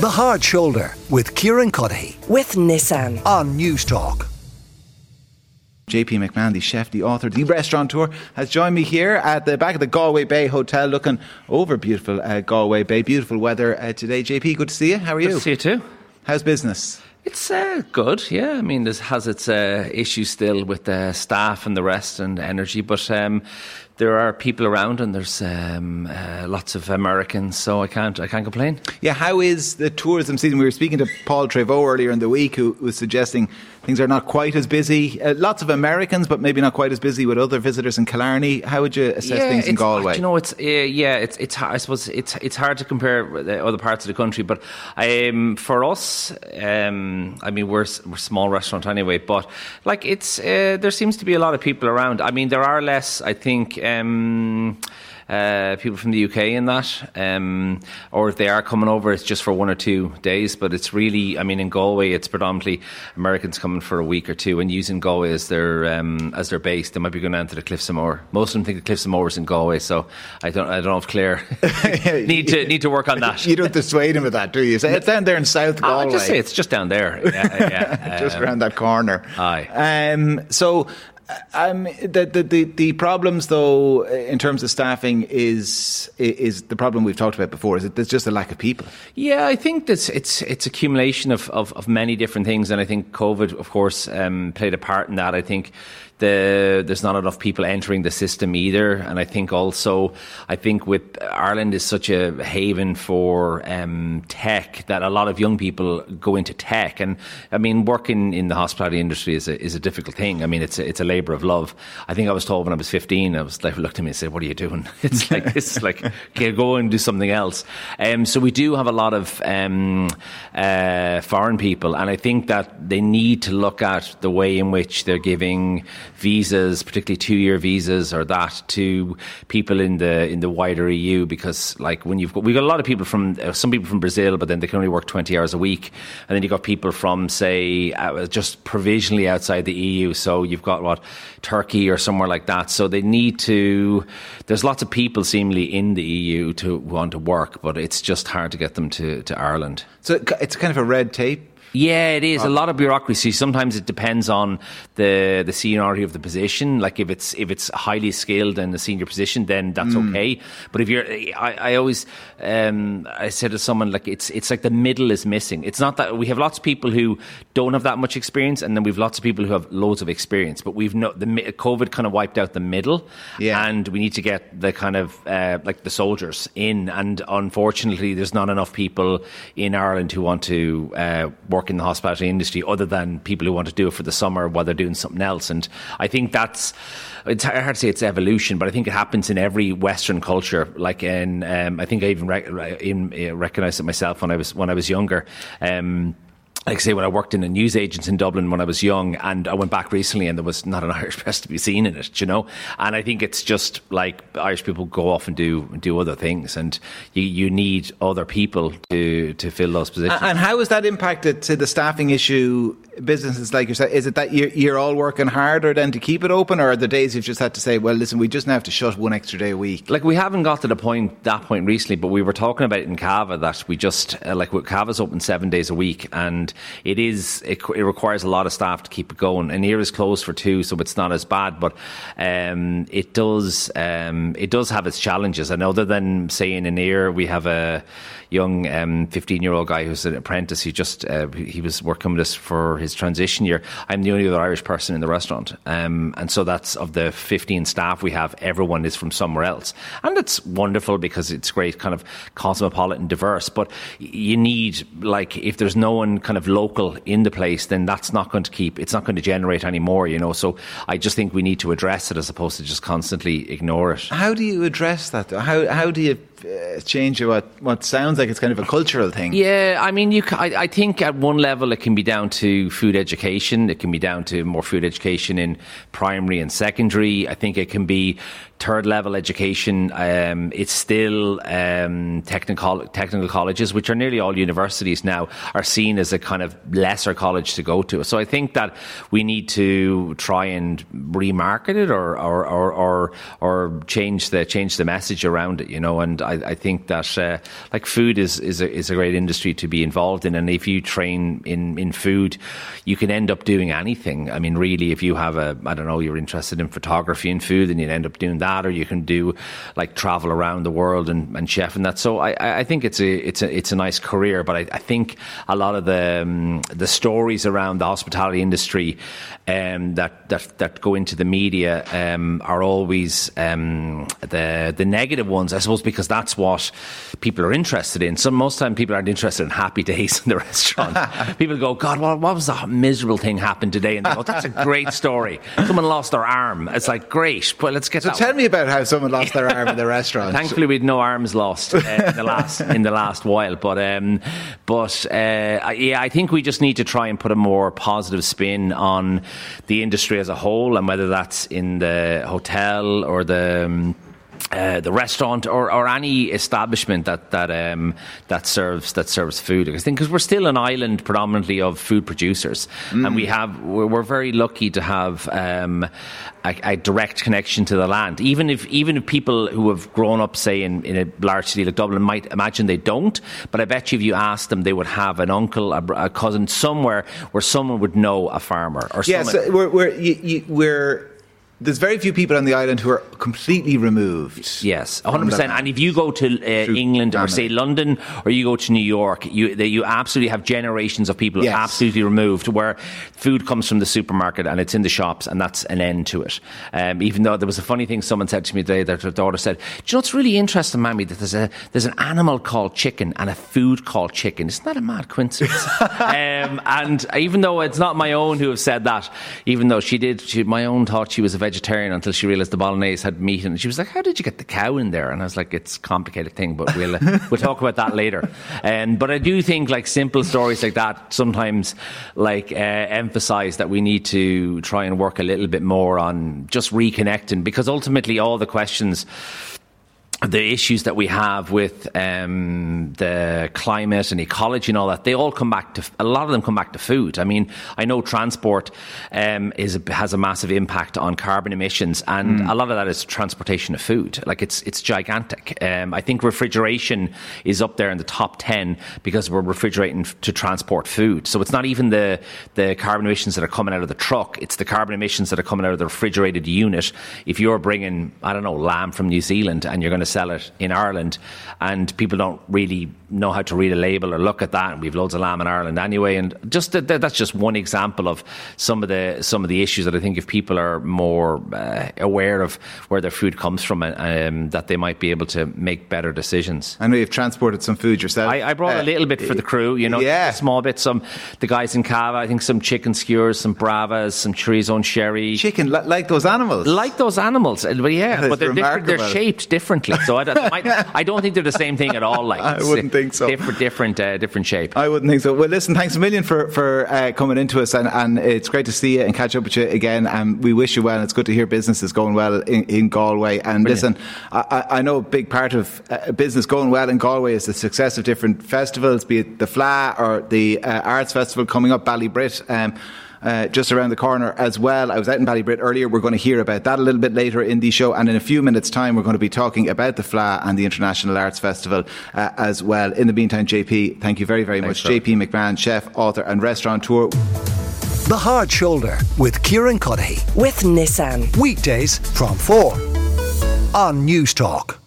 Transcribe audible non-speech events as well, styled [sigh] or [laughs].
The Hard Shoulder with Kieran Cuddihy with Nissan. on Newstalk. JP McMahon, the chef, the author, the restaurateur, has joined me here at the back of the Galway Bay Hotel, looking over beautiful uh, Galway Bay. Beautiful weather uh, today. JP, good to see you. How are you? Good to see you too. How's business? It's uh, good, yeah. I mean, this has its uh, issues still with the staff and the rest and energy, but um, there are people around and there's um, uh, lots of Americans, so I can't I can't complain. Yeah, how is the tourism season? We were speaking to Paul Treyvaud earlier in the week, who was suggesting things are not quite as busy. Uh, lots of Americans, but maybe not quite as busy with other visitors in Killarney. How would you assess things in Galway? You know, it's uh, yeah, it's it's I suppose it's it's hard to compare with other parts of the country, but um, for us, um, I mean, we're we're a small restaurant anyway, but like it's uh, there seems to be a lot of people around. I mean, there are less, I think. Um, uh, people from the UK in that, um, or if they are coming over, it's just for one or two days. But it's really, I mean, in Galway, it's predominantly Americans coming for a week or two and using Galway as their um, as their base. They might be going down to the Cliffs of Moher. Most of them think the Cliffs of Moher is in Galway, so I don't, I don't know if Clare [laughs] need to need to work on that. you don't dissuade him with that, do you? Say it's down there in South Galway. I'll just say it's just down there. Yeah, yeah. [laughs] just Um, around that corner. Aye. Um, so, the, the the the problems though in terms of staffing is is the problem we've talked about before. Is it there's just a lack of people? Yeah, I think that's it's it's accumulation of, of, of many different things, and I think COVID, of course, um, played a part in that. I think the there's not enough people entering the system either, and I think also I think with Ireland is such a haven for um, tech that a lot of young people go into tech, and I mean working in the hospitality industry is a is a difficult thing. I mean it's a, it's a labour of love. I think I was told when I was 15, I was like looked at me and said, "What are you doing?" [laughs] It's like [laughs] this, is like okay, go and do something else. Um, so we do have a lot of um, uh, foreign people, and I think that they need to look at the way in which they're giving visas, particularly two-year visas, or that to people in the in the wider EU. Because like when you've got we've got a lot of people from uh, some people from Brazil, but then they can only work 20 hours a week, and then you've got people from say uh, just provisionally outside the EU. So you've got what Turkey or somewhere like that. So they need to. There's lots of people seemingly in the EU to want to work, but it's just hard to get them to, to Ireland. So it's kind of a red tape. Yeah, it is a lot of bureaucracy. Sometimes it depends on the the seniority of the position. Like if it's if it's highly skilled and a senior position, then that's okay. But if you're, I, I always um, I said to someone like it's it's like the middle is missing. It's not that we have lots of people who don't have that much experience, and then we've lots of people who have loads of experience. But we've no the COVID kind of wiped out the middle, Yeah. and we need to get the kind of uh, like the soldiers in. And unfortunately, there's not enough people in Ireland who want to uh, work in the hospitality industry, other than people who want to do it for the summer while they're doing something else. And I think that's it's hard to say it's evolution, but I think it happens in every Western culture. Like in, um, I think I even, rec- in, uh, recognized it myself when I was when I was younger. Um, like I say, when I worked in a news agent in Dublin when I was young, and I went back recently, and there was not an [laughs] Irish press to be seen in it, you know. And I think it's just like Irish people go off and do do other things, and you, you need other people to to fill those positions. And how has that impacted to the staffing issue? Businesses like yourself, is it that you're, you're all working harder then to keep it open, or are there days you've just had to say, well, listen, we just now have to shut one extra day a week? like we haven't got to the point that point recently, but we were talking about it in Cava that we just uh, like Cava's open seven days a week, and it is it, it requires a lot of staff to keep it going. And here is closed for two, so it's not as bad, but um, it does um, it does have its challenges. And other than saying in here, we have a young 15 year old guy who's an apprentice. He just uh, he was working with us for his transition year. I'm the only other Irish person in the restaurant, um, and so that's of the 15 staff we have. Everyone is from somewhere else, and it's wonderful because it's great, kind of cosmopolitan, diverse. But you need like if there's no one kind of local in the place, then that's not going to keep. It's not going to generate any more, you know. So I just think we need to address it as opposed to just constantly ignore it. How do you address that? though? How how do you uh, change what what sounds like it's kind of a cultural thing? Yeah, I mean, you. I, I think at one level it can be down to food education. It can be down to more food education in primary and secondary. I think it can be third level education. Um, it's still um, technical technical colleges, which are nearly all universities now, are seen as a kind of lesser college to go to. So I think that we need to try and remarket it or or or or, or change the change the message around it. You know, and I, I think that uh, like food is is a, is a great industry to be involved in, and if you train in in food, you can end up doing anything. I mean, really, if you have a I don't know, you're interested in photography and food, then you'd end up doing that, or you can do like travel around the world and, and chef and that. So I, I think it's a it's a it's a nice career, but I, I think a lot of the um, the stories around the hospitality industry um, that that that go into the media um, are always um, the the negative ones, I suppose, because that's what people are interested in. So most time people aren't interested in happy days in the [laughs] restaurant. people go, God, what, what was the miserable thing happened today? And they go, That's a great story. Someone lost their arm. It's like great. Well, let's get. So tell one. me about how someone lost their arm in the restaurant. [laughs] Thankfully, we had no arms lost uh, in the last [laughs] in the last while. But um, but uh, yeah, I think we just need to try and put a more positive spin on the industry as a whole, and whether that's in the hotel or the um, uh, the restaurant or, or any establishment that that um, that serves that serves food. I think because we're still an island predominantly of food producers, mm. and we have we're, we're, very lucky to have um, a, a, direct connection to the land. Even if even if people who have grown up, say in, in a large city like Dublin, might imagine they don't, but I bet you if you asked them, they would have an uncle, a, a cousin somewhere where someone would know a farmer. Or yes, yeah, so we're we're, you, you, we're there's very few people on the island who are completely removed. Yes, 100%. And if you go to uh, England or say London or you go to New York, you you absolutely have generations of people yes. absolutely removed where food comes from the supermarket and it's in the shops and that's an end to it. Um, even though there was a funny thing someone said to me today that their daughter said, "Do you know what's really interesting, Mammy, that there's a there's an animal called chicken and a food called chicken. Isn't that a mad coincidence?" [laughs] um, and even though it's not my own who have said that, even though she did, she, my own thought she was a vegetarian vegetarian until she realised the bolognese had meat, and she was like, "How did you get the cow in there?" And I was like, "It's a complicated thing, but we'll uh, [laughs] we'll talk about that later." Um, but I do think like simple stories like that sometimes like uh, emphasise that we need to try and work a little bit more on just reconnecting because ultimately all the questions the issues that we have with um, the climate and ecology and all that, they all come back to a lot of them come back to food. I mean, I know transport um, is has a massive impact on carbon emissions, and mm. a lot of that is transportation of food. Like it's it's gigantic. Um, I think refrigeration is up there in the top ten because we're refrigerating to transport food. So it's not even the the carbon emissions that are coming out of the truck; it's the carbon emissions that are coming out of the refrigerated unit. If you're bringing, I don't know, lamb from New Zealand and you're going to sell it in Ireland, and people don't really know how to read a label or look at that. And we've loads of lamb in Ireland anyway, and just that's just one example of some of the some of the issues that I think if people are more uh, aware of where their food comes from, um, that they might be able to make better decisions. I know you've transported some food yourself. I, I brought uh, a little bit for the crew, you know, yeah. a small bit. Some the guys in Cava, I think some chicken skewers, some bravas, some chorizo and sherry. Chicken, like those animals, like those animals. But yeah, but they're, they're shaped differently. So I don't, I don't think they're the same thing at all. Like [laughs] I wouldn't think so. Different, different, uh, different shape. I wouldn't think so. Well, listen, thanks a million for for uh, coming into us, and, and it's great to see you and catch up with you again. And we wish you well. And it's good to hear business is going well in, in Galway. And Brilliant. listen, I, I, know a big part of uh, business going well in Galway is the success of different festivals, be it the Fleadh or the uh, Arts Festival coming up, Ballybrit. Um, uh, just around the corner as well. I was out in Ballybrit earlier. We're going to hear about that a little bit later in the show. And in a few minutes' time, we're going to be talking about the Fleadh and the International Arts Festival uh, as well. In the meantime, JP, thank you very, very Thanks, much. JP McMahon, chef, author, and restaurateur. The Hard Shoulder with Kieran Cuddihy. With Nissan. Weekdays from 4 on Newstalk.